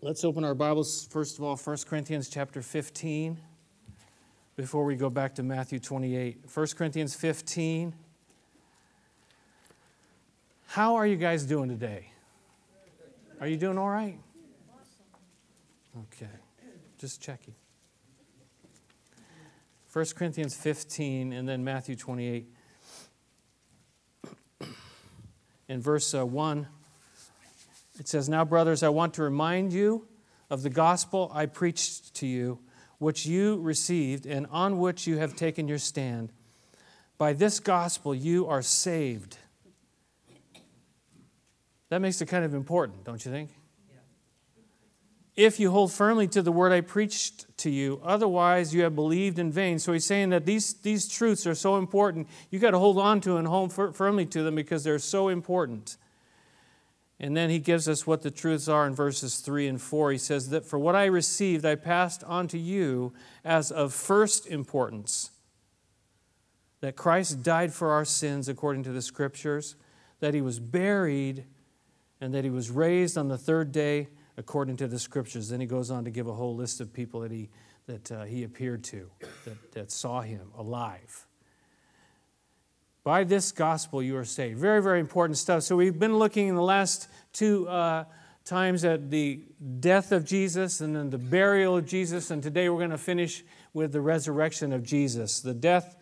Let's open our Bibles, first of all, 1 Corinthians chapter 15, before we go back to Matthew 28. 1 Corinthians 15. How are you guys doing today? Are you doing all right? Okay, just checking. 1 Corinthians 15 and then Matthew 28. In verse uh, 1, it says, Now, brothers, I want to remind you of the gospel I preached to you, which you received and on which you have taken your stand. By this gospel you are saved. That makes it kind of important, don't you think? If you hold firmly to the word I preached to you, otherwise you have believed in vain. So he's saying that these, these truths are so important. You've got to hold on to and hold firmly to them because they're so important. And then he gives us what the truths are in verses 3 and 4. He says that for what I received, I passed on to you as of first importance that Christ died for our sins according to the Scriptures, that he was buried, and that he was raised on the third day according to the Scriptures. Then he goes on to give a whole list of people that he, that, uh, he appeared to, that, that saw him alive. By this gospel you are saved. Very, very important stuff. So we've been looking in the last two uh, times at the death of Jesus and then the burial of Jesus, and today we're going to finish with the resurrection of Jesus. The death,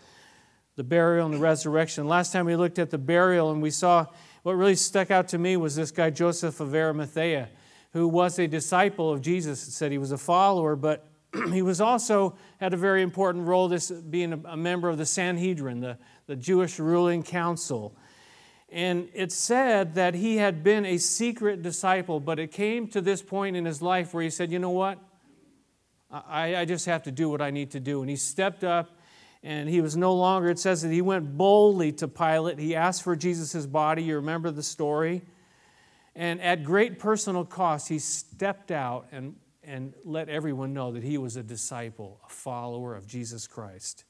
the burial, and the resurrection. Last time we looked at the burial and we saw what really stuck out to me was this guy Joseph of Arimathea, who was a disciple of Jesus. It said he was a follower, but he was also had a very important role, this being a, a member of the Sanhedrin, the, the Jewish ruling council. And it said that he had been a secret disciple, but it came to this point in his life where he said, You know what? I, I just have to do what I need to do. And he stepped up and he was no longer, it says that he went boldly to Pilate. He asked for Jesus' body. You remember the story? And at great personal cost, he stepped out and, and let everyone know that he was a disciple, a follower of Jesus Christ.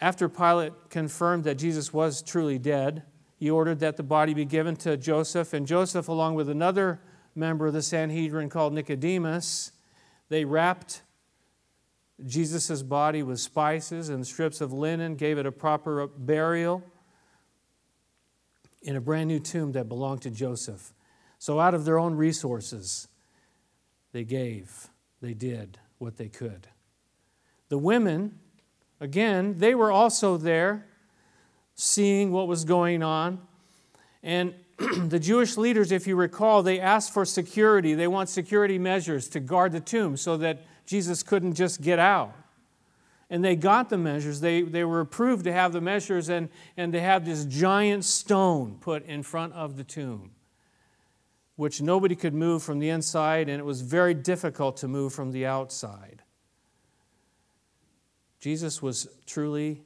After Pilate confirmed that Jesus was truly dead, he ordered that the body be given to Joseph, and Joseph, along with another member of the Sanhedrin called Nicodemus, they wrapped Jesus' body with spices and strips of linen, gave it a proper burial in a brand new tomb that belonged to Joseph. So, out of their own resources, they gave, they did what they could. The women Again, they were also there seeing what was going on. And the Jewish leaders, if you recall, they asked for security. They want security measures to guard the tomb so that Jesus couldn't just get out. And they got the measures. They, they were approved to have the measures and, and to have this giant stone put in front of the tomb, which nobody could move from the inside, and it was very difficult to move from the outside. Jesus was truly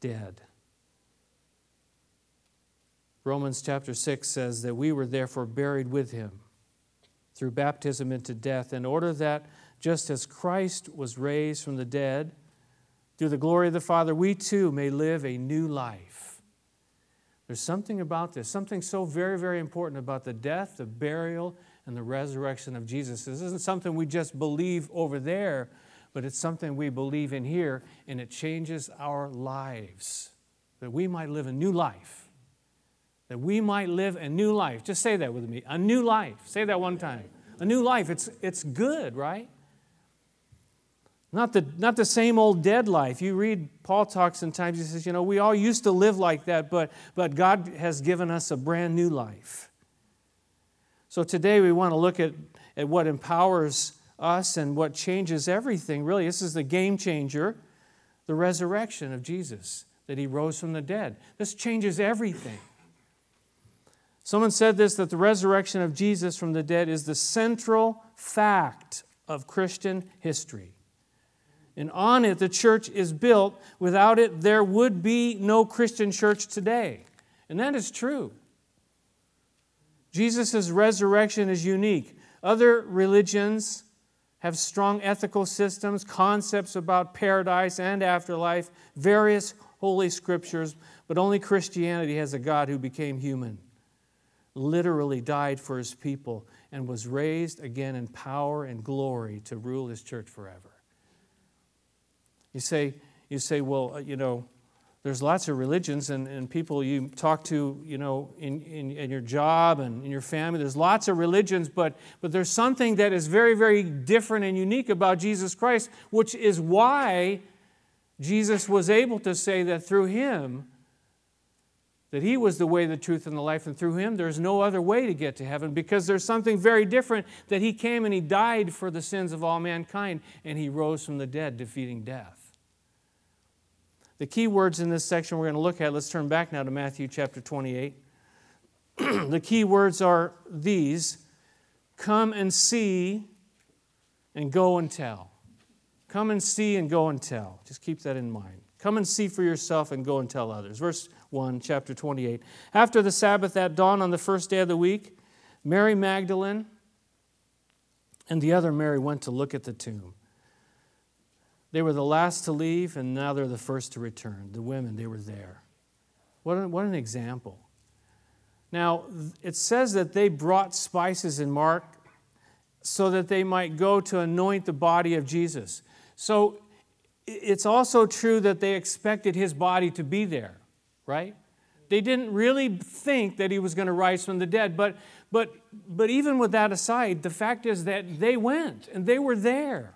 dead. Romans chapter 6 says that we were therefore buried with him through baptism into death, in order that just as Christ was raised from the dead through the glory of the Father, we too may live a new life. There's something about this, something so very, very important about the death, the burial, and the resurrection of Jesus. This isn't something we just believe over there but it's something we believe in here, and it changes our lives. That we might live a new life. That we might live a new life. Just say that with me. A new life. Say that one time. A new life. It's, it's good, right? Not the, not the same old dead life. You read, Paul talks sometimes, he says, you know, we all used to live like that, but, but God has given us a brand new life. So today we want to look at, at what empowers us and what changes everything, really. This is the game changer the resurrection of Jesus, that he rose from the dead. This changes everything. Someone said this that the resurrection of Jesus from the dead is the central fact of Christian history. And on it, the church is built. Without it, there would be no Christian church today. And that is true. Jesus' resurrection is unique. Other religions have strong ethical systems, concepts about paradise and afterlife, various holy scriptures, but only Christianity has a God who became human. literally died for his people and was raised again in power and glory to rule his church forever. You say, you say, well, uh, you know, there's lots of religions and, and people you talk to, you know, in, in, in, your job and in your family. There's lots of religions, but, but there's something that is very, very different and unique about Jesus Christ, which is why Jesus was able to say that through him, that he was the way, the truth, and the life, and through him there's no other way to get to heaven because there's something very different that he came and he died for the sins of all mankind and he rose from the dead, defeating death. The key words in this section we're going to look at, let's turn back now to Matthew chapter 28. the key words are these come and see and go and tell. Come and see and go and tell. Just keep that in mind. Come and see for yourself and go and tell others. Verse 1, chapter 28. After the Sabbath at dawn on the first day of the week, Mary Magdalene and the other Mary went to look at the tomb. They were the last to leave, and now they're the first to return. The women, they were there. What an, what an example. Now, it says that they brought spices in Mark so that they might go to anoint the body of Jesus. So it's also true that they expected his body to be there, right? They didn't really think that he was going to rise from the dead. But, but, but even with that aside, the fact is that they went and they were there.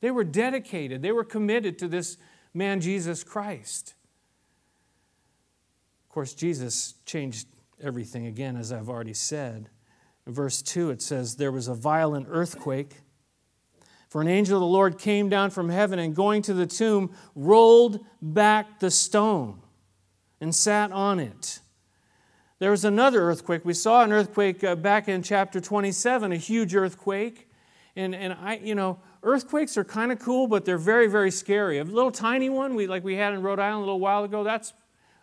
They were dedicated, they were committed to this man, Jesus Christ. Of course, Jesus changed everything again, as I've already said. In verse 2, it says, There was a violent earthquake. For an angel of the Lord came down from heaven and going to the tomb, rolled back the stone and sat on it. There was another earthquake. We saw an earthquake uh, back in chapter 27, a huge earthquake. And, and I, you know, earthquakes are kind of cool, but they're very, very scary. A little tiny one, we, like we had in Rhode Island a little while ago, that's,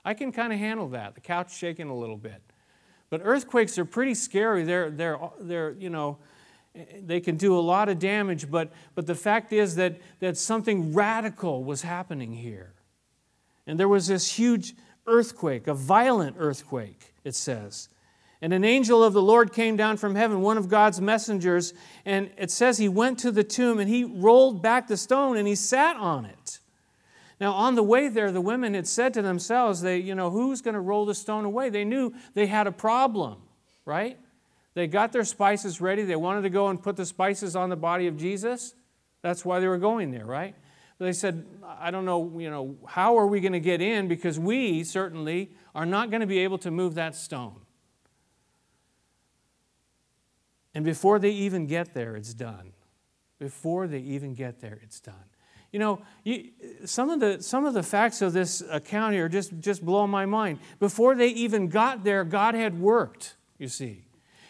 I can kind of handle that. The couch shaking a little bit. But earthquakes are pretty scary. They're, they're, they're you know, they can do a lot of damage, but, but the fact is that, that something radical was happening here. And there was this huge earthquake, a violent earthquake, it says. And an angel of the Lord came down from heaven, one of God's messengers, and it says he went to the tomb and he rolled back the stone and he sat on it. Now, on the way there, the women had said to themselves, they, you know, who's going to roll the stone away? They knew they had a problem, right? They got their spices ready. They wanted to go and put the spices on the body of Jesus. That's why they were going there, right? But they said, I don't know, you know, how are we going to get in? Because we certainly are not going to be able to move that stone. And before they even get there, it's done. Before they even get there, it's done. You know, you, some, of the, some of the facts of this account here just, just blow my mind. Before they even got there, God had worked, you see.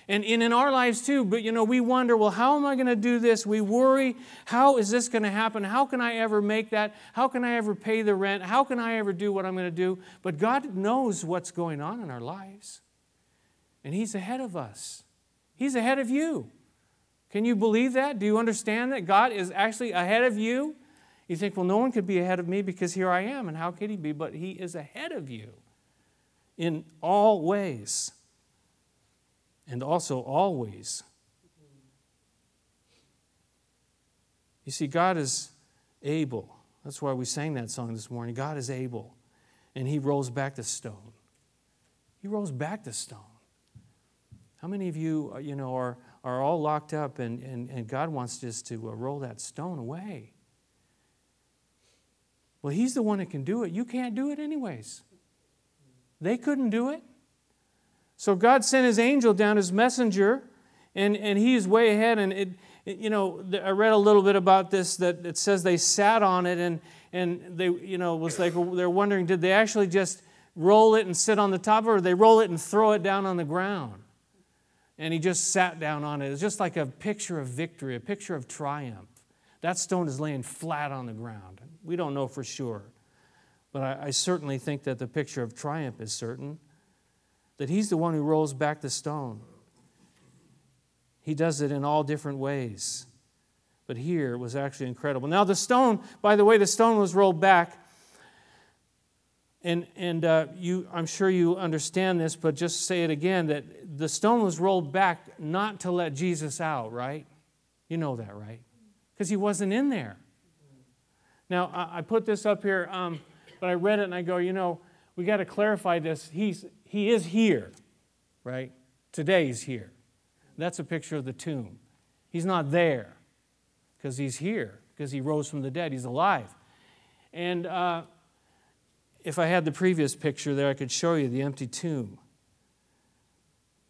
And, and in our lives too, but you know, we wonder, well, how am I going to do this? We worry, how is this going to happen? How can I ever make that? How can I ever pay the rent? How can I ever do what I'm going to do? But God knows what's going on in our lives. And He's ahead of us. He's ahead of you. Can you believe that? Do you understand that God is actually ahead of you? You think, well, no one could be ahead of me because here I am, and how could he be? But he is ahead of you in all ways, and also always. You see, God is able. That's why we sang that song this morning. God is able, and he rolls back the stone. He rolls back the stone. How many of you, uh, you know, are, are all locked up and, and, and God wants just to uh, roll that stone away? Well, He's the one that can do it. You can't do it, anyways. They couldn't do it. So God sent His angel down, His messenger, and, and He's way ahead. And, it, it, you know, I read a little bit about this that it says they sat on it and, and they, you know, was like they're wondering did they actually just roll it and sit on the top of it, or they roll it and throw it down on the ground? And he just sat down on it. It's just like a picture of victory, a picture of triumph. That stone is laying flat on the ground. We don't know for sure, but I, I certainly think that the picture of triumph is certain that he's the one who rolls back the stone. He does it in all different ways. But here it was actually incredible. Now, the stone, by the way, the stone was rolled back. And, and uh, you, I'm sure you understand this, but just say it again that the stone was rolled back not to let Jesus out, right? You know that, right? Because he wasn't in there. Now, I, I put this up here, um, but I read it and I go, you know, we got to clarify this. He's, he is here, right? Today he's here. That's a picture of the tomb. He's not there because he's here, because he rose from the dead. He's alive. And uh, if I had the previous picture there, I could show you the empty tomb.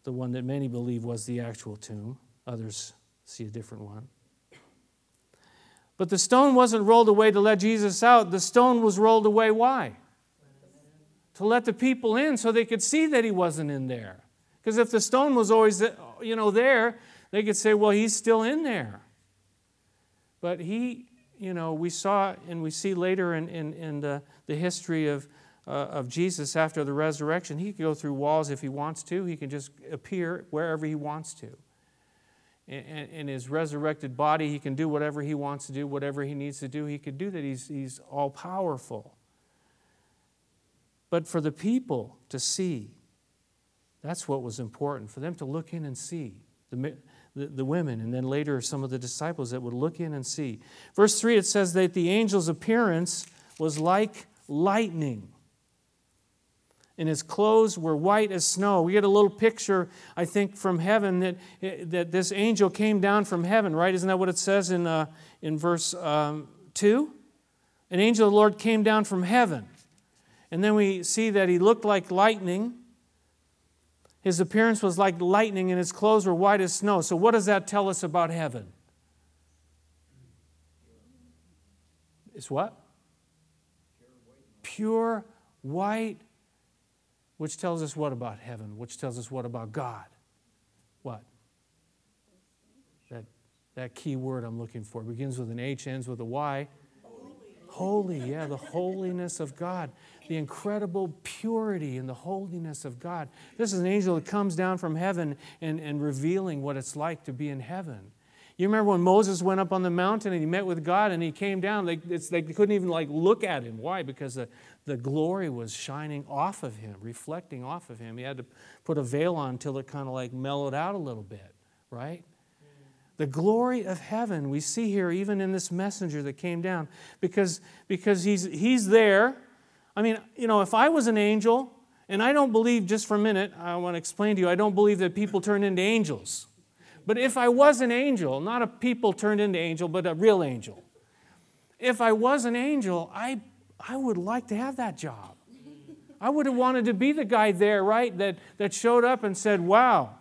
The one that many believe was the actual tomb. Others see a different one. But the stone wasn't rolled away to let Jesus out. The stone was rolled away. Why? To let the people in so they could see that he wasn't in there. Because if the stone was always you know, there, they could say, well, he's still in there. But he, you know, we saw and we see later in, in, in the, the history of, uh, of Jesus after the resurrection, he can go through walls if he wants to. He can just appear wherever he wants to. In, in his resurrected body, he can do whatever he wants to do, whatever he needs to do. He could do that. He's, he's all powerful. But for the people to see, that's what was important, for them to look in and see. The, the, the, women, and then later some of the disciples that would look in and see. Verse 3, it says that the angel's appearance was like lightning, and his clothes were white as snow. We get a little picture, I think, from heaven that, that this angel came down from heaven, right? Isn't that what it says in, uh, in verse um, 2? An angel of the Lord came down from heaven. And then we see that he looked like lightning his appearance was like lightning, and his clothes were white as snow. So, what does that tell us about heaven? It's what? Pure white, which tells us what about heaven? Which tells us what about God? What? That, that key word I'm looking for begins with an H, ends with a Y. Holy, yeah, the holiness of God, the incredible purity and the holiness of God. This is an angel that comes down from heaven and, and revealing what it's like to be in heaven. You remember when Moses went up on the mountain and he met with God and he came down, they, they couldn't even like look at him. Why? Because the, the glory was shining off of him, reflecting off of him. He had to put a veil on until it kind of like mellowed out a little bit, right? The glory of heaven we see here even in this messenger that came down because, because he's, he's there. I mean, you know, if I was an angel, and I don't believe, just for a minute, I want to explain to you, I don't believe that people turn into angels. But if I was an angel, not a people turned into angel, but a real angel, if I was an angel, I, I would like to have that job. I would have wanted to be the guy there, right, that, that showed up and said, Wow,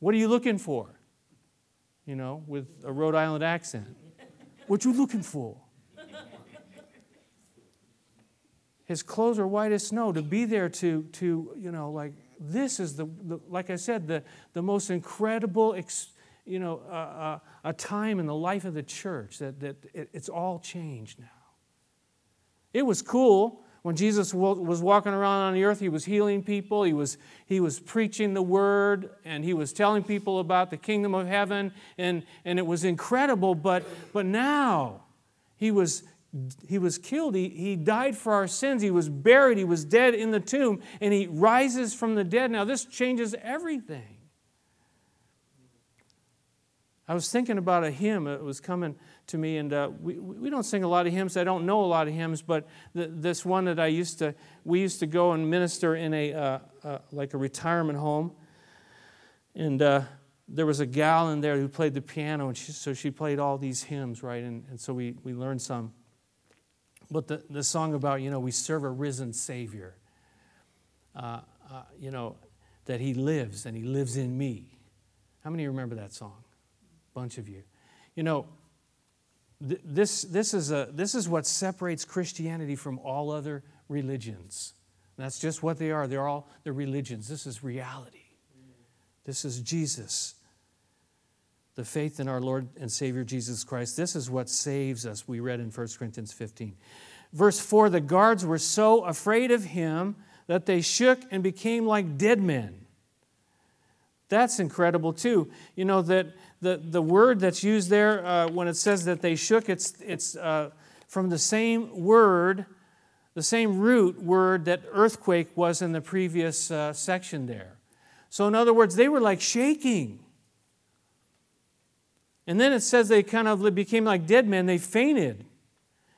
what are you looking for? You know, with a Rhode Island accent. What you looking for? His clothes are white as snow. To be there to, to you know, like, this is the, the like I said, the, the most incredible, ex, you know, uh, uh, a time in the life of the church that, that it, it's all changed now. It was cool when Jesus was walking around on the earth, he was healing people, he was, he was preaching the word, and he was telling people about the kingdom of heaven, and, and it was incredible. But, but now he was, he was killed. He, he died for our sins. He was buried. He was dead in the tomb, and he rises from the dead. Now, this changes everything. I was thinking about a hymn. It was coming to me, and uh, we, we don't sing a lot of hymns. I don't know a lot of hymns, but this one that I used to, we used to go and minister in a, uh, uh, like a retirement home. And uh, there was a gal in there who played the piano, and she, so she played all these hymns, right? And, and so we, we learned some. But the, the song about, you know, we serve a risen Savior, uh, uh, you know, that He lives and He lives in me. How many remember that song? bunch of you. You know, th- this, this, is a, this is what separates Christianity from all other religions. That's just what they are. They're all they're religions. This is reality. This is Jesus. The faith in our Lord and Savior Jesus Christ. This is what saves us. We read in 1 Corinthians 15. Verse 4 The guards were so afraid of him that they shook and became like dead men. That's incredible, too. You know, that the, the word that's used there uh, when it says that they shook, it's, it's uh, from the same word the same root word that earthquake was in the previous uh, section there. So, in other words, they were like shaking. And then it says they kind of became like dead men, they fainted.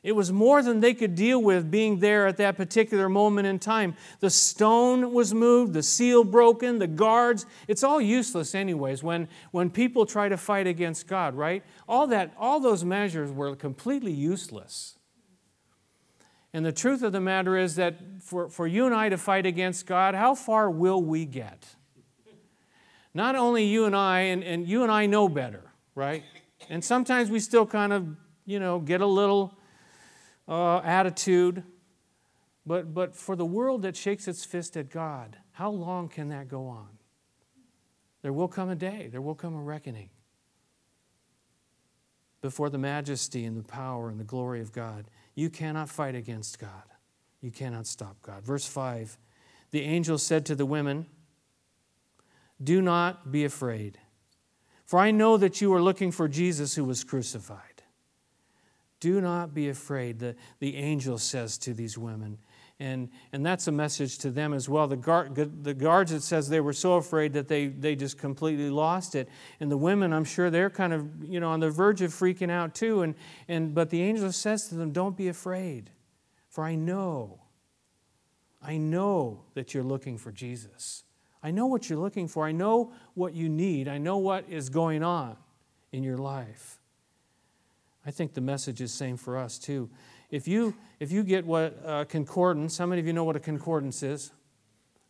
It was more than they could deal with being there at that particular moment in time. The stone was moved, the seal broken, the guards. It's all useless, anyways, when, when people try to fight against God, right? All, that, all those measures were completely useless. And the truth of the matter is that for, for you and I to fight against God, how far will we get? Not only you and I, and, and you and I know better, right? And sometimes we still kind of, you know, get a little uh, attitude. But, but for the world that shakes its fist at God, how long can that go on? There will come a day, there will come a reckoning before the majesty and the power and the glory of God. You cannot fight against God. You cannot stop God. Verse 5 The angel said to the women, Do not be afraid, for I know that you are looking for Jesus who was crucified. Do not be afraid, the, the angel says to these women. And, and that's a message to them as well. The, guard, the guards, it says they were so afraid that they, they just completely lost it. And the women, I'm sure they're kind of, you know, on the verge of freaking out too. And, and, but the angel says to them, Don't be afraid, for I know, I know that you're looking for Jesus. I know what you're looking for. I know what you need. I know what is going on in your life. I think the message is same for us too. If you, if you get what uh, concordance, how many of you know what a concordance is?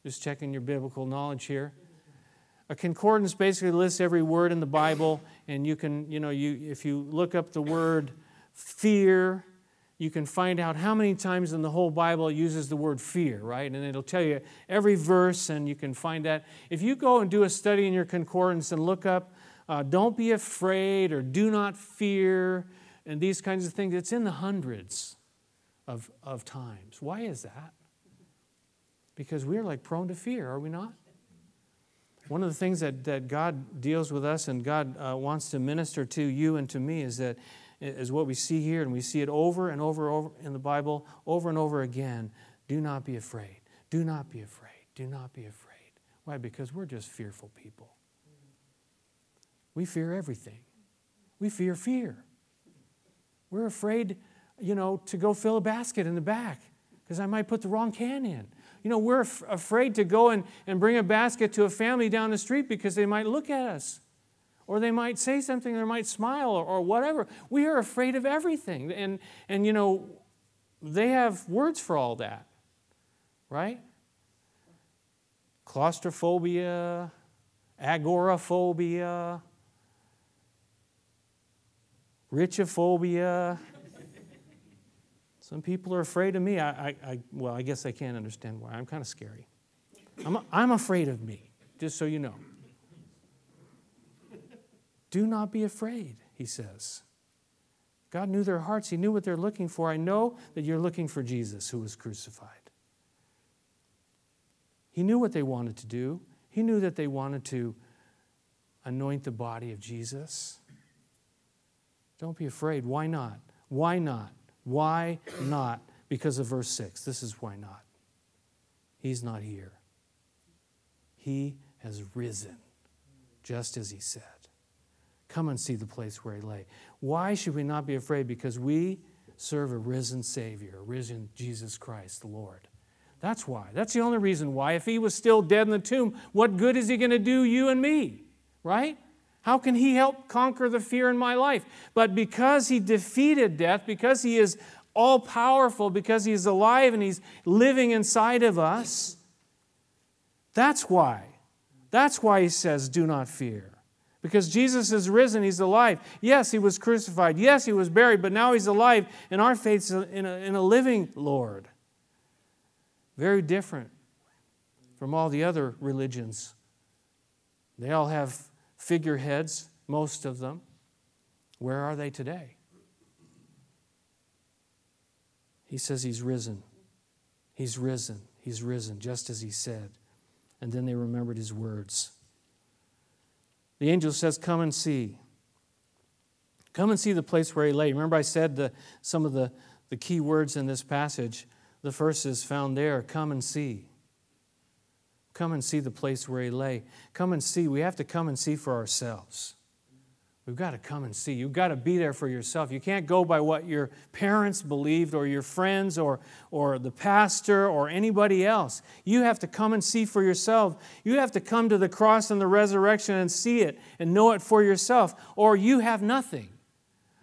Just checking your biblical knowledge here. A concordance basically lists every word in the Bible, and you can, you know, you, if you look up the word fear, you can find out how many times in the whole Bible it uses the word fear, right? And it'll tell you every verse, and you can find that. If you go and do a study in your concordance and look up, uh, don't be afraid or do not fear, and these kinds of things. It's in the hundreds of, of times. Why is that? Because we're like prone to fear, are we not? One of the things that, that God deals with us and God uh, wants to minister to you and to me is that is what we see here, and we see it over and over, over in the Bible, over and over again. Do not be afraid. Do not be afraid. Do not be afraid. Why? Because we're just fearful people. We fear everything. We fear fear. We're afraid, you know, to go fill a basket in the back because I might put the wrong can in. You know, we're af- afraid to go and, and bring a basket to a family down the street because they might look at us or they might say something or might smile or, or whatever. We are afraid of everything. And, and, you know, they have words for all that, right? Claustrophobia, agoraphobia, richophobia. Some people are afraid of me. I, I, I, well, I guess I can't understand why. I'm kind of scary. I'm, I'm afraid of me, just so you know. Do not be afraid, he says. God knew their hearts, He knew what they're looking for. I know that you're looking for Jesus who was crucified. He knew what they wanted to do, He knew that they wanted to anoint the body of Jesus. Don't be afraid. Why not? Why not? Why not? Because of verse 6. This is why not. He's not here. He has risen, just as he said. Come and see the place where he lay. Why should we not be afraid? Because we serve a risen Savior, a risen Jesus Christ, the Lord. That's why. That's the only reason why. If he was still dead in the tomb, what good is he going to do you and me? Right? How can he help conquer the fear in my life? But because he defeated death, because he is all powerful, because he is alive and he's living inside of us, that's why. That's why he says, Do not fear. Because Jesus is risen, he's alive. Yes, he was crucified. Yes, he was buried, but now he's alive, and our faith in a, in a living Lord. Very different from all the other religions. They all have figureheads, most of them. Where are they today? He says he's risen. He's risen. He's risen, just as he said. And then they remembered his words. The angel says, Come and see. Come and see the place where he lay. Remember, I said the, some of the, the key words in this passage the first is found there come and see. Come and see the place where he lay. Come and see. We have to come and see for ourselves. We've got to come and see. You've got to be there for yourself. You can't go by what your parents believed or your friends or, or the pastor or anybody else. You have to come and see for yourself. You have to come to the cross and the resurrection and see it and know it for yourself, or you have nothing.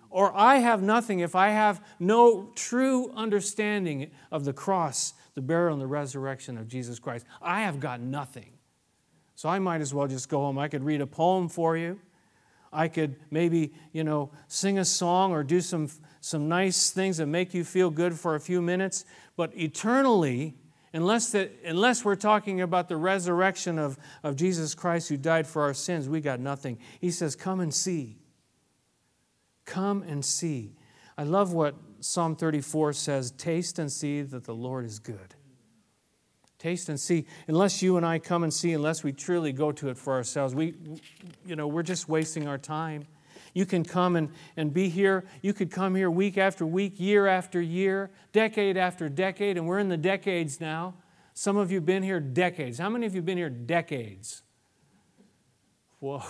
Or I have nothing if I have no true understanding of the cross, the burial, and the resurrection of Jesus Christ. I have got nothing. So I might as well just go home. I could read a poem for you. I could maybe, you know, sing a song or do some, some nice things that make you feel good for a few minutes. But eternally, unless, that, unless we're talking about the resurrection of, of Jesus Christ who died for our sins, we got nothing. He says, Come and see. Come and see. I love what Psalm 34 says taste and see that the Lord is good. Taste and see. Unless you and I come and see, unless we truly go to it for ourselves, we, you know, we're just wasting our time. You can come and, and be here. You could come here week after week, year after year, decade after decade, and we're in the decades now. Some of you have been here decades. How many of you have been here decades? Whoa.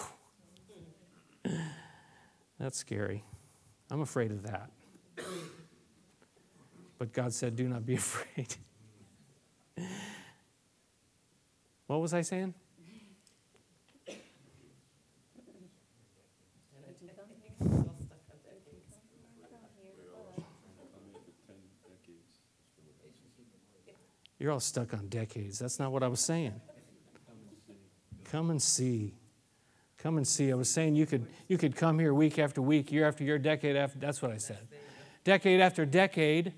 That's scary. I'm afraid of that. But God said, Do not be afraid. What was I saying? You're all stuck on decades. That's not what I was saying. Come and see. Come and see. I was saying you could you could come here week after week, year after year, decade after that's what I said. Decade after decade.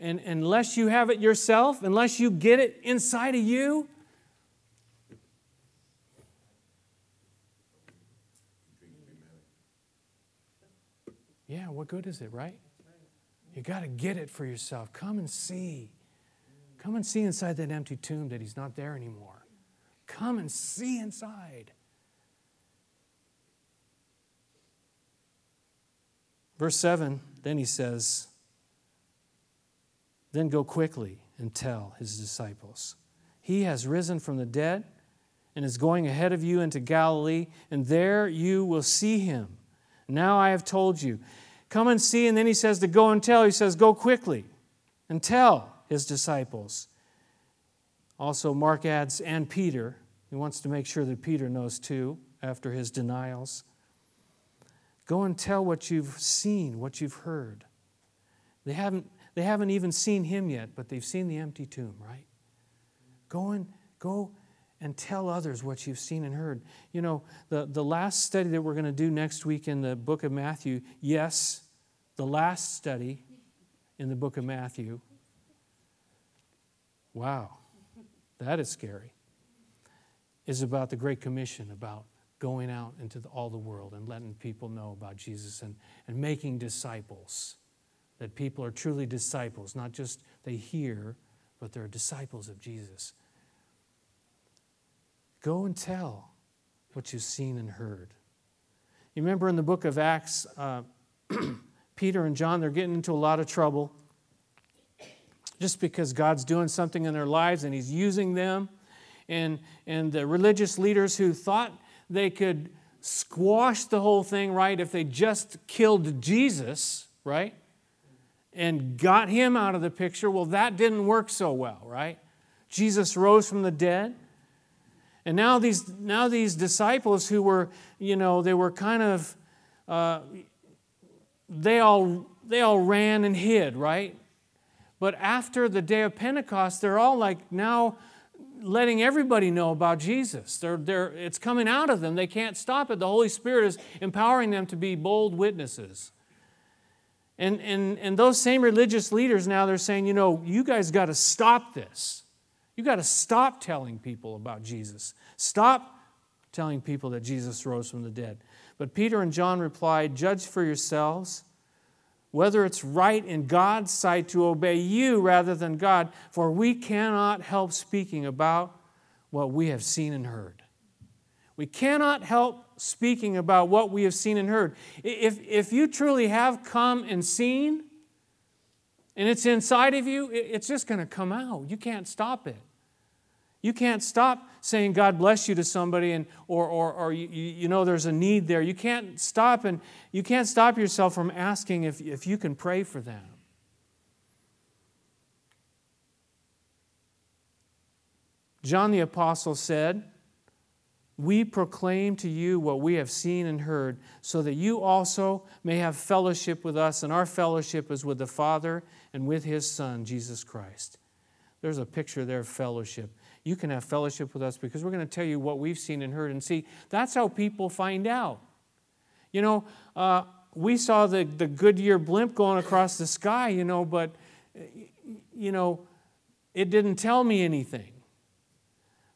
And unless you have it yourself, unless you get it inside of you, Yeah, what good is it, right? You got to get it for yourself. Come and see. Come and see inside that empty tomb that he's not there anymore. Come and see inside. Verse 7, then he says, Then go quickly and tell his disciples, He has risen from the dead and is going ahead of you into Galilee, and there you will see him now I have told you. Come and see. And then he says to go and tell. He says, Go quickly and tell his disciples. Also, Mark adds, and Peter. He wants to make sure that Peter knows too after his denials. Go and tell what you've seen, what you've heard. They haven't, they haven't even seen him yet, but they've seen the empty tomb, right? Go and go and tell others what you've seen and heard. You know, the, the last study that we're going to do next week in the book of Matthew, yes, the last study in the book of Matthew. Wow, that is scary. Is about the Great Commission, about going out into the, all the world and letting people know about Jesus and, and making disciples. That people are truly disciples, not just they hear, but they're disciples of Jesus. Go and tell what you've seen and heard. You remember in the book of Acts, uh, Peter and John, they're getting into a lot of trouble just because God's doing something in their lives and He's using them. And, and the religious leaders who thought they could squash the whole thing, right, if they just killed Jesus, right, and got him out of the picture, well, that didn't work so well, right? Jesus rose from the dead. And now these, now these disciples who were, you know, they were kind of, uh, they, all, they all ran and hid, right? But after the day of Pentecost, they're all like now letting everybody know about Jesus. They're, they're, it's coming out of them. They can't stop it. The Holy Spirit is empowering them to be bold witnesses. And, and, and those same religious leaders now, they're saying, you know, you guys got to stop this. You got to stop telling people about Jesus. Stop telling people that Jesus rose from the dead. But Peter and John replied, Judge for yourselves whether it's right in God's sight to obey you rather than God, for we cannot help speaking about what we have seen and heard. We cannot help speaking about what we have seen and heard. If, if you truly have come and seen, and it's inside of you, it's just going to come out. You can't stop it. You can't stop saying God bless you to somebody and or, or, or you, you know there's a need there. You can't stop and you can't stop yourself from asking if, if you can pray for them. John the Apostle said, We proclaim to you what we have seen and heard, so that you also may have fellowship with us, and our fellowship is with the Father and with his Son, Jesus Christ. There's a picture there of fellowship. You can have fellowship with us because we're going to tell you what we've seen and heard. And see, that's how people find out. You know, uh, we saw the, the Goodyear blimp going across the sky, you know, but, you know, it didn't tell me anything.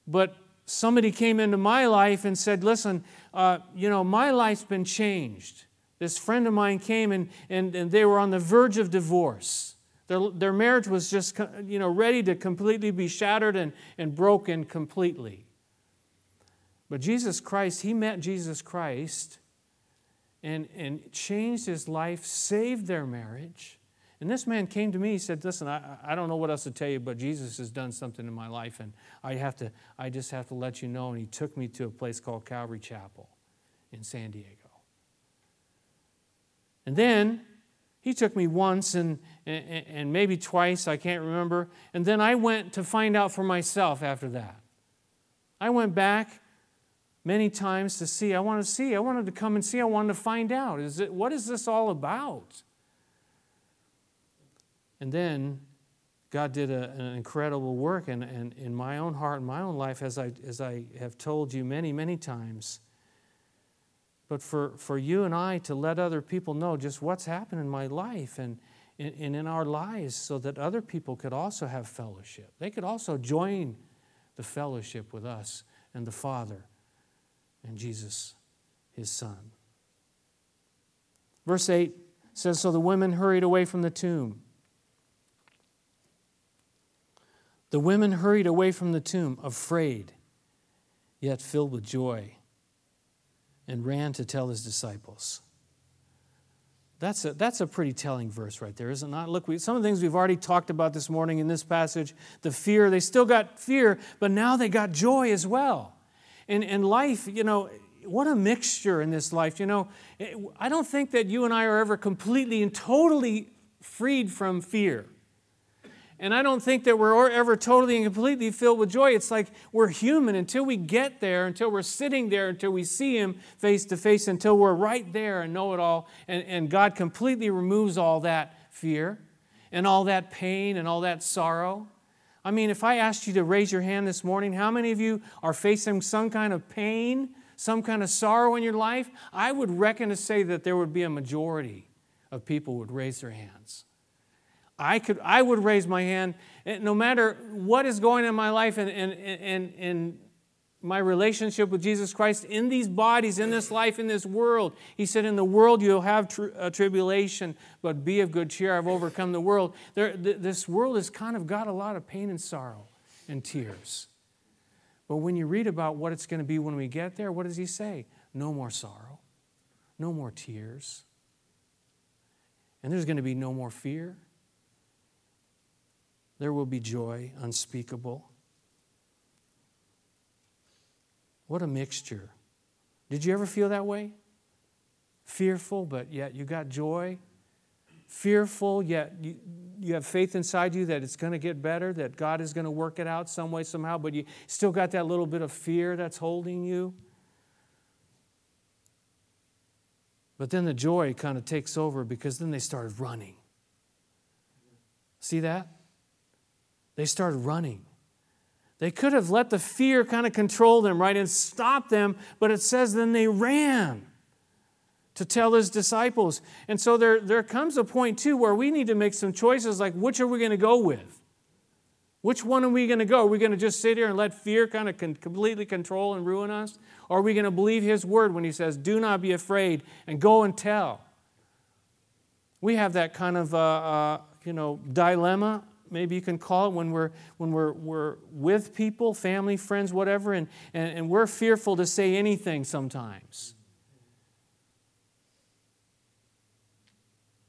But somebody came into my life and said, Listen, uh, you know, my life's been changed. This friend of mine came and, and, and they were on the verge of divorce. Their, their marriage was just you know, ready to completely be shattered and, and broken completely. But Jesus Christ, he met Jesus Christ and, and changed his life, saved their marriage. And this man came to me, he said, Listen, I, I don't know what else to tell you, but Jesus has done something in my life, and I, have to, I just have to let you know. And he took me to a place called Calvary Chapel in San Diego. And then he took me once and, and, and maybe twice, I can't remember. And then I went to find out for myself after that. I went back many times to see. I wanted to see. I wanted to come and see. I wanted to find out. Is it, what is this all about? And then God did a, an incredible work in, in, in my own heart and my own life, as I, as I have told you many, many times. But for, for you and I to let other people know just what's happened in my life and, and in our lives so that other people could also have fellowship. They could also join the fellowship with us and the Father and Jesus, his Son. Verse 8 says So the women hurried away from the tomb The women hurried away from the tomb, afraid, yet filled with joy, and ran to tell his disciples. That's a, that's a pretty telling verse right there, is it not? Look, we, some of the things we've already talked about this morning in this passage the fear, they still got fear, but now they got joy as well. And, and life, you know, what a mixture in this life. You know, I don't think that you and I are ever completely and totally freed from fear. And I don't think that we're ever totally and completely filled with joy. It's like we're human until we get there, until we're sitting there, until we see Him face to face, until we're right there and know it all. And, and God completely removes all that fear and all that pain and all that sorrow. I mean, if I asked you to raise your hand this morning, how many of you are facing some kind of pain, some kind of sorrow in your life? I would reckon to say that there would be a majority of people would raise their hands. I, could, I would raise my hand no matter what is going on in my life and, and, and, and my relationship with Jesus Christ in these bodies, in this life, in this world. He said, In the world you'll have tri- uh, tribulation, but be of good cheer. I've overcome the world. There, th- this world has kind of got a lot of pain and sorrow and tears. But when you read about what it's going to be when we get there, what does he say? No more sorrow, no more tears. And there's going to be no more fear there will be joy unspeakable. What a mixture. Did you ever feel that way? Fearful, but yet you got joy. Fearful, yet you, you have faith inside you that it's going to get better, that God is going to work it out some way, somehow, but you still got that little bit of fear that's holding you. But then the joy kind of takes over because then they started running. See that? They started running. They could have let the fear kind of control them, right, and stop them, but it says then they ran to tell his disciples. And so there, there comes a point, too, where we need to make some choices like which are we going to go with? Which one are we going to go? Are we going to just sit here and let fear kind of con- completely control and ruin us? Or are we going to believe his word when he says, Do not be afraid and go and tell? We have that kind of, uh, uh, you know, dilemma maybe you can call it when we're when we're, we're with people family friends whatever and, and, and we're fearful to say anything sometimes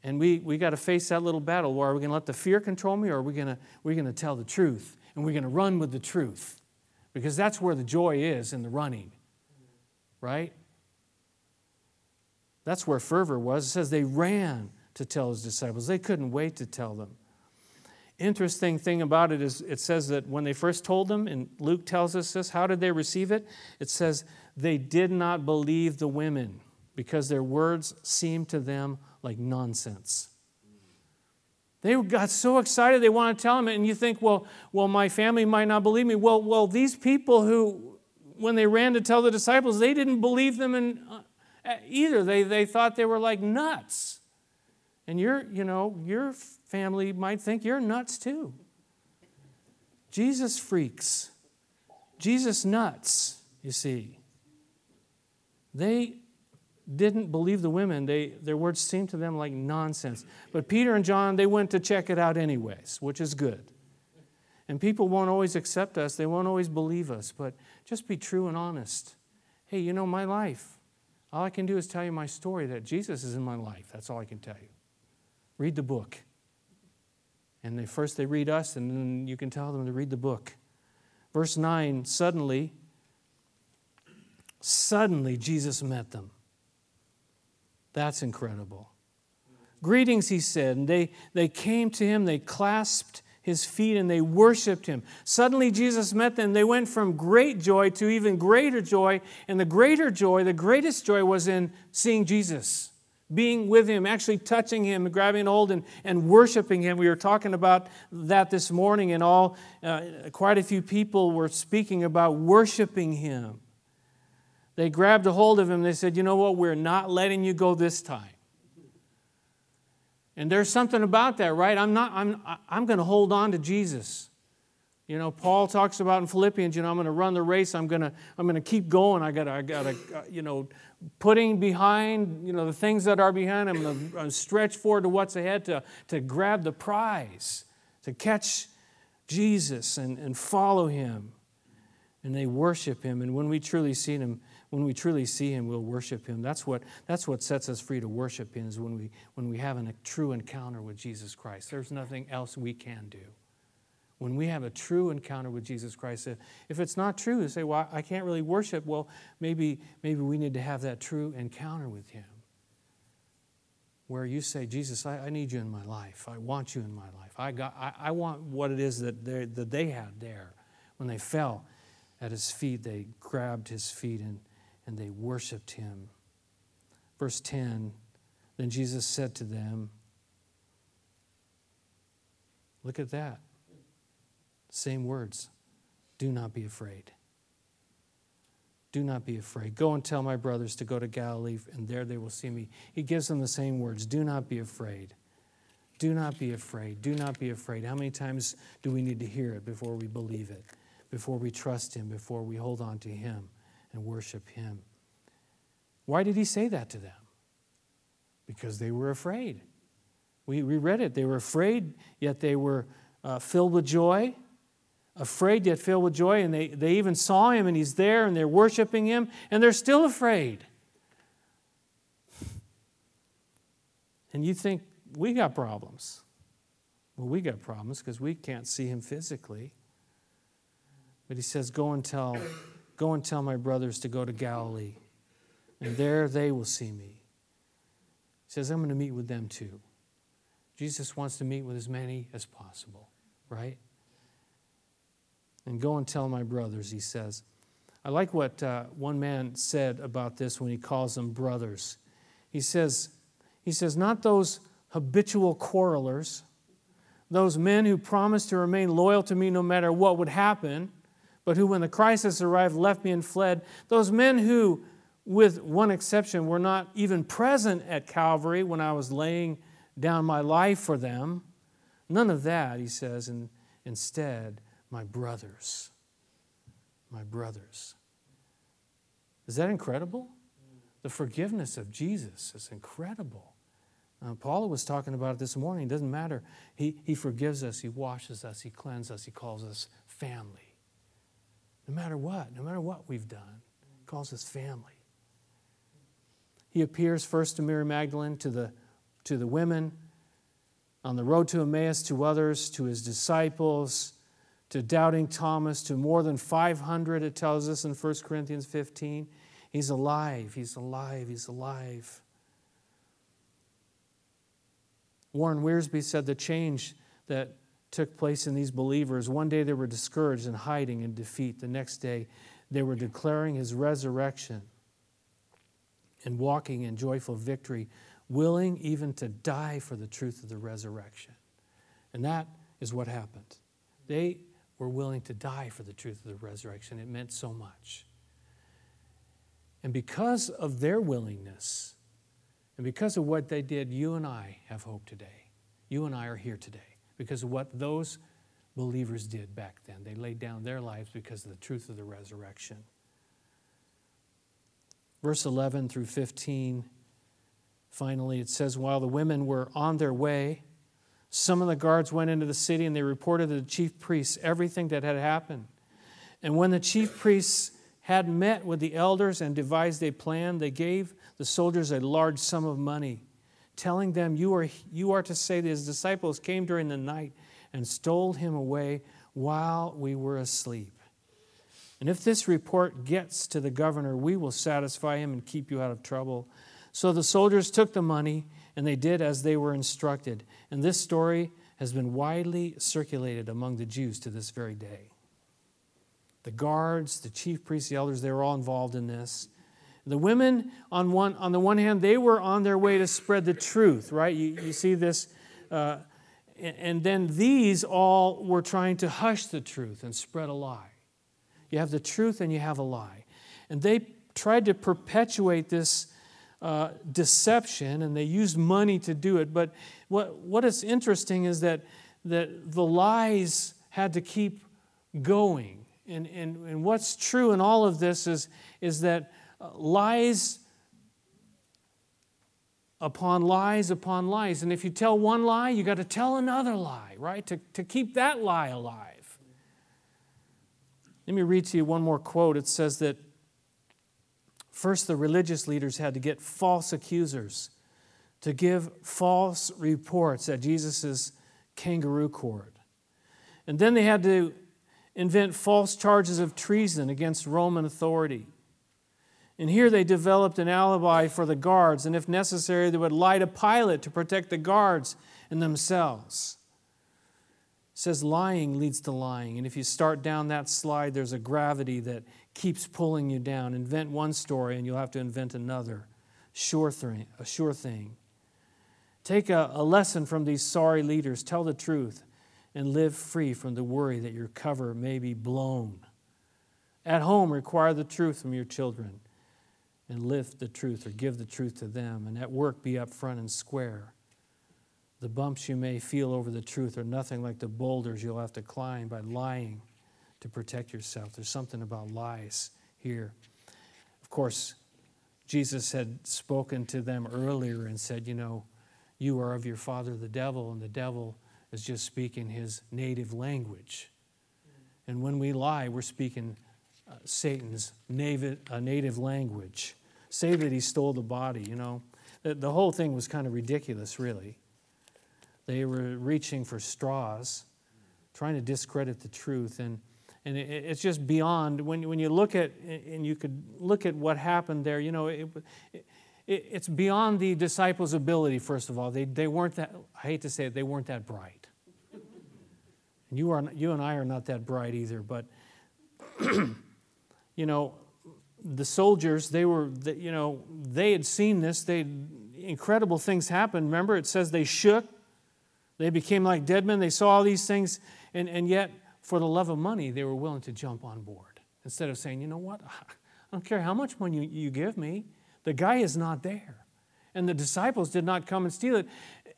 And we, we got to face that little battle. Well, are we going to let the fear control me or are we going going to tell the truth? And we're going to run with the truth. Because that's where the joy is in the running, right? That's where fervor was. It says they ran to tell his disciples, they couldn't wait to tell them. Interesting thing about it is it says that when they first told them, and Luke tells us this, how did they receive it? It says they did not believe the women because their words seemed to them like nonsense. They got so excited they want to tell him and you think, well, well, my family might not believe me. Well, well, these people who, when they ran to tell the disciples, they didn't believe them in, uh, either. They, they thought they were like nuts. And you're, you know, your family might think you're nuts too. Jesus freaks. Jesus nuts, you see. They didn't believe the women. They, their words seemed to them like nonsense. But Peter and John, they went to check it out anyways, which is good. And people won't always accept us, they won't always believe us, but just be true and honest. Hey, you know, my life, all I can do is tell you my story that Jesus is in my life. That's all I can tell you. Read the book. And they, first they read us, and then you can tell them to read the book. Verse 9 suddenly, suddenly Jesus met them. That's incredible. Greetings, he said. And they, they came to him, they clasped his feet, and they worshiped him. Suddenly, Jesus met them. They went from great joy to even greater joy. And the greater joy, the greatest joy, was in seeing Jesus, being with him, actually touching him, grabbing hold, and, and worshiping him. We were talking about that this morning, and all uh, quite a few people were speaking about worshiping him. They grabbed a hold of him. They said, You know what? We're not letting you go this time. And there's something about that, right? I'm, not, I'm, I'm going to hold on to Jesus. You know, Paul talks about in Philippians, you know, I'm going to run the race. I'm going to, I'm going to keep going. I got to, I got to, uh, you know, putting behind, you know, the things that are behind. I'm to uh, stretch forward to what's ahead to, to grab the prize, to catch Jesus and, and follow him. And they worship him. And when we truly see him, when we truly see him, we'll worship him. That's what, that's what sets us free to worship him is when we, when we have a true encounter with Jesus Christ. There's nothing else we can do. When we have a true encounter with Jesus Christ, if it's not true, you say, well, I can't really worship. Well, maybe, maybe we need to have that true encounter with him where you say, Jesus, I, I, need you in my life. I want you in my life. I, got, I, I want what it is that, that they had there. When they fell at his feet, they grabbed his feet and and they worshiped him. Verse 10 Then Jesus said to them, Look at that. Same words. Do not be afraid. Do not be afraid. Go and tell my brothers to go to Galilee, and there they will see me. He gives them the same words. Do not be afraid. Do not be afraid. Do not be afraid. How many times do we need to hear it before we believe it, before we trust Him, before we hold on to Him? and worship Him. Why did He say that to them? Because they were afraid. We, we read it. They were afraid, yet they were uh, filled with joy. Afraid, yet filled with joy. And they, they even saw Him, and He's there, and they're worshiping Him, and they're still afraid. And you think, we got problems. Well, we got problems because we can't see Him physically. But He says, Go and tell Go and tell my brothers to go to Galilee, and there they will see me. He says, I'm going to meet with them too. Jesus wants to meet with as many as possible, right? And go and tell my brothers, he says. I like what uh, one man said about this when he calls them brothers. He says, he says, not those habitual quarrelers, those men who promised to remain loyal to me no matter what would happen but who, when the crisis arrived, left me and fled. Those men who, with one exception, were not even present at Calvary when I was laying down my life for them. None of that, he says, and instead, my brothers. My brothers. Is that incredible? The forgiveness of Jesus is incredible. Uh, Paula was talking about it this morning. It doesn't matter. He, he forgives us, He washes us, He cleanses us, He calls us family. No matter what, no matter what we've done, He calls us family. He appears first to Mary Magdalene, to the to the women, on the road to Emmaus, to others, to his disciples, to doubting Thomas, to more than 500, it tells us in 1 Corinthians 15. He's alive, he's alive, he's alive. Warren Wiersbe said the change that took place in these believers one day they were discouraged and hiding in defeat, the next day they were declaring his resurrection and walking in joyful victory, willing even to die for the truth of the resurrection. And that is what happened. They were willing to die for the truth of the resurrection. It meant so much. And because of their willingness, and because of what they did, you and I have hope today. You and I are here today because of what those believers did back then. They laid down their lives because of the truth of the resurrection. Verse 11 through 15, finally, it says, While the women were on their way, some of the guards went into the city and they reported to the chief priests everything that had happened. And when the chief priests had met with the elders and devised a plan, they gave the soldiers a large sum of money, telling them, You are, you are to say that his disciples came during the night and stole him away while we were asleep. And if this report gets to the governor, we will satisfy him and keep you out of trouble. So the soldiers took the money, and they did as they were instructed. And this story has been widely circulated among the Jews to this very day. The guards, the chief priests, the elders, they were all involved in this. The women, on, one, on the one hand, they were on their way to spread the truth, right? You, you see this. Uh, and then these all were trying to hush the truth and spread a lie. You have the truth and you have a lie. And they tried to perpetuate this uh, deception and they used money to do it. But what, what is interesting is that, that the lies had to keep going. And, and, and what's true in all of this is, is that uh, lies upon lies upon lies. And if you tell one lie, you got to tell another lie, right? To, to keep that lie alive. Let me read to you one more quote. It says that first the religious leaders had to get false accusers to give false reports at Jesus' kangaroo court. And then they had to invent false charges of treason against Roman authority. And here they developed an alibi for the guards, and if necessary, they would lie to Pilate to protect the guards and themselves says lying leads to lying. And if you start down that slide, there's a gravity that keeps pulling you down. Invent one story and you'll have to invent another. Sure thing, a sure thing. Take a, a lesson from these sorry leaders. Tell the truth and live free from the worry that your cover may be blown. At home, require the truth from your children and lift the truth or give the truth to them. And at work, be upfront and square. The bumps you may feel over the truth are nothing like the boulders you'll have to climb by lying to protect yourself. There's something about lies here. Of course, Jesus had spoken to them earlier and said, You know, you are of your father the devil, and the devil is just speaking his native language. And when we lie, we're speaking uh, Satan's native, uh, native language. Say that he stole the body, you know. The, the whole thing was kind of ridiculous, really. They were reaching for straws, trying to discredit the truth. And, and it, it's just beyond, when, when you look at, and you could look at what happened there, you know, it, it, it's beyond the disciples' ability, first of all. They, they weren't that, I hate to say it, they weren't that bright. And you, are, you and I are not that bright either, but, you know, the soldiers, they were, you know, they had seen this. They incredible things happened. Remember, it says they shook. They became like dead men. They saw all these things, and, and yet, for the love of money, they were willing to jump on board instead of saying, you know what, I don't care how much money you, give me, the guy is not there. And the disciples did not come and steal it.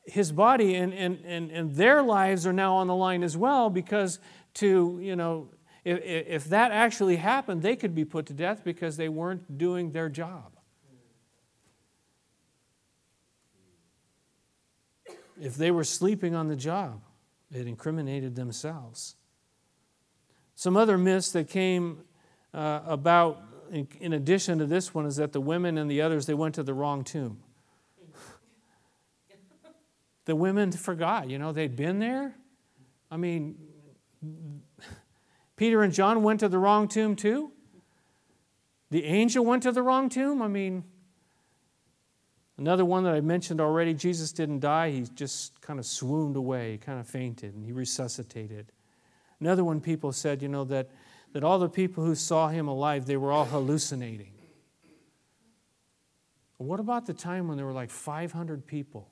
His body and, and, and, and their lives are now on the line as well because to, you know, if, if that actually happened, they could be put to death because they weren't doing their job. if they were sleeping on the job, it incriminated themselves. Some other myths that came uh, about in, in, addition to this one is that the women and the others they went to the wrong tomb. the women forgot. You know, they'd been there. I mean, Peter and John went to the wrong tomb too. The angel went to the wrong tomb. I mean, another one that I mentioned already Jesus didn't die, he just kind of swooned away, he kind of fainted, and he resuscitated. Another one, people said, you know, that, that all the people who saw him alive, they were all hallucinating. What about the time when there were like 500 people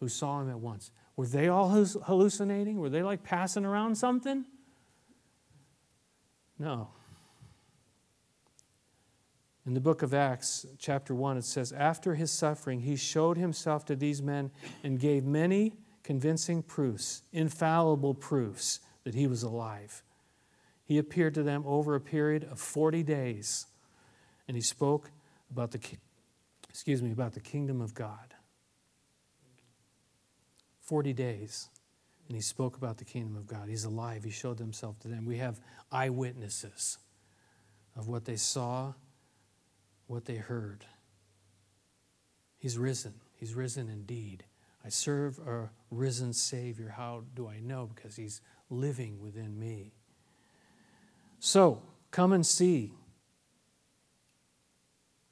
who saw him at once? Were they all hallucinating? Were they like passing around something? No. In the book of Acts, chapter 1, it says, After his suffering, he showed himself to these men and gave many convincing proofs, infallible proofs, that he was alive. He appeared to them over a period of 40 days, and he spoke about the, excuse me, about the kingdom of God. 40 days, and he spoke about the kingdom of God. He's alive. He showed himself to them. We have eyewitnesses of what they saw, what they heard. He's risen. He's risen indeed. I serve a risen Savior. How do I know? Because He's living within me. So, come and see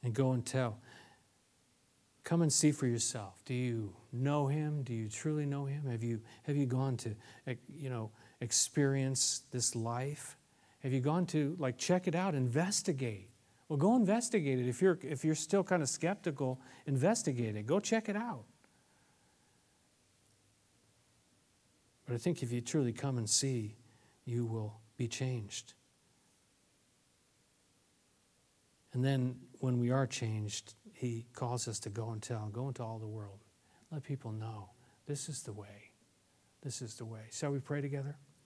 and go and tell. Come and see for yourself. Do you know him? Do you truly know him? Have you, have you gone to, you know, experience this life? Have you gone to, like, check it out, investigate? Well, go investigate it. If you're, if you're still kind of skeptical, investigate it. Go check it out. But I think if you truly come and see, you will be changed. And then when we are changed, he calls us to go and tell, go into all the world. Let people know this is the way. This is the way. Shall we pray together?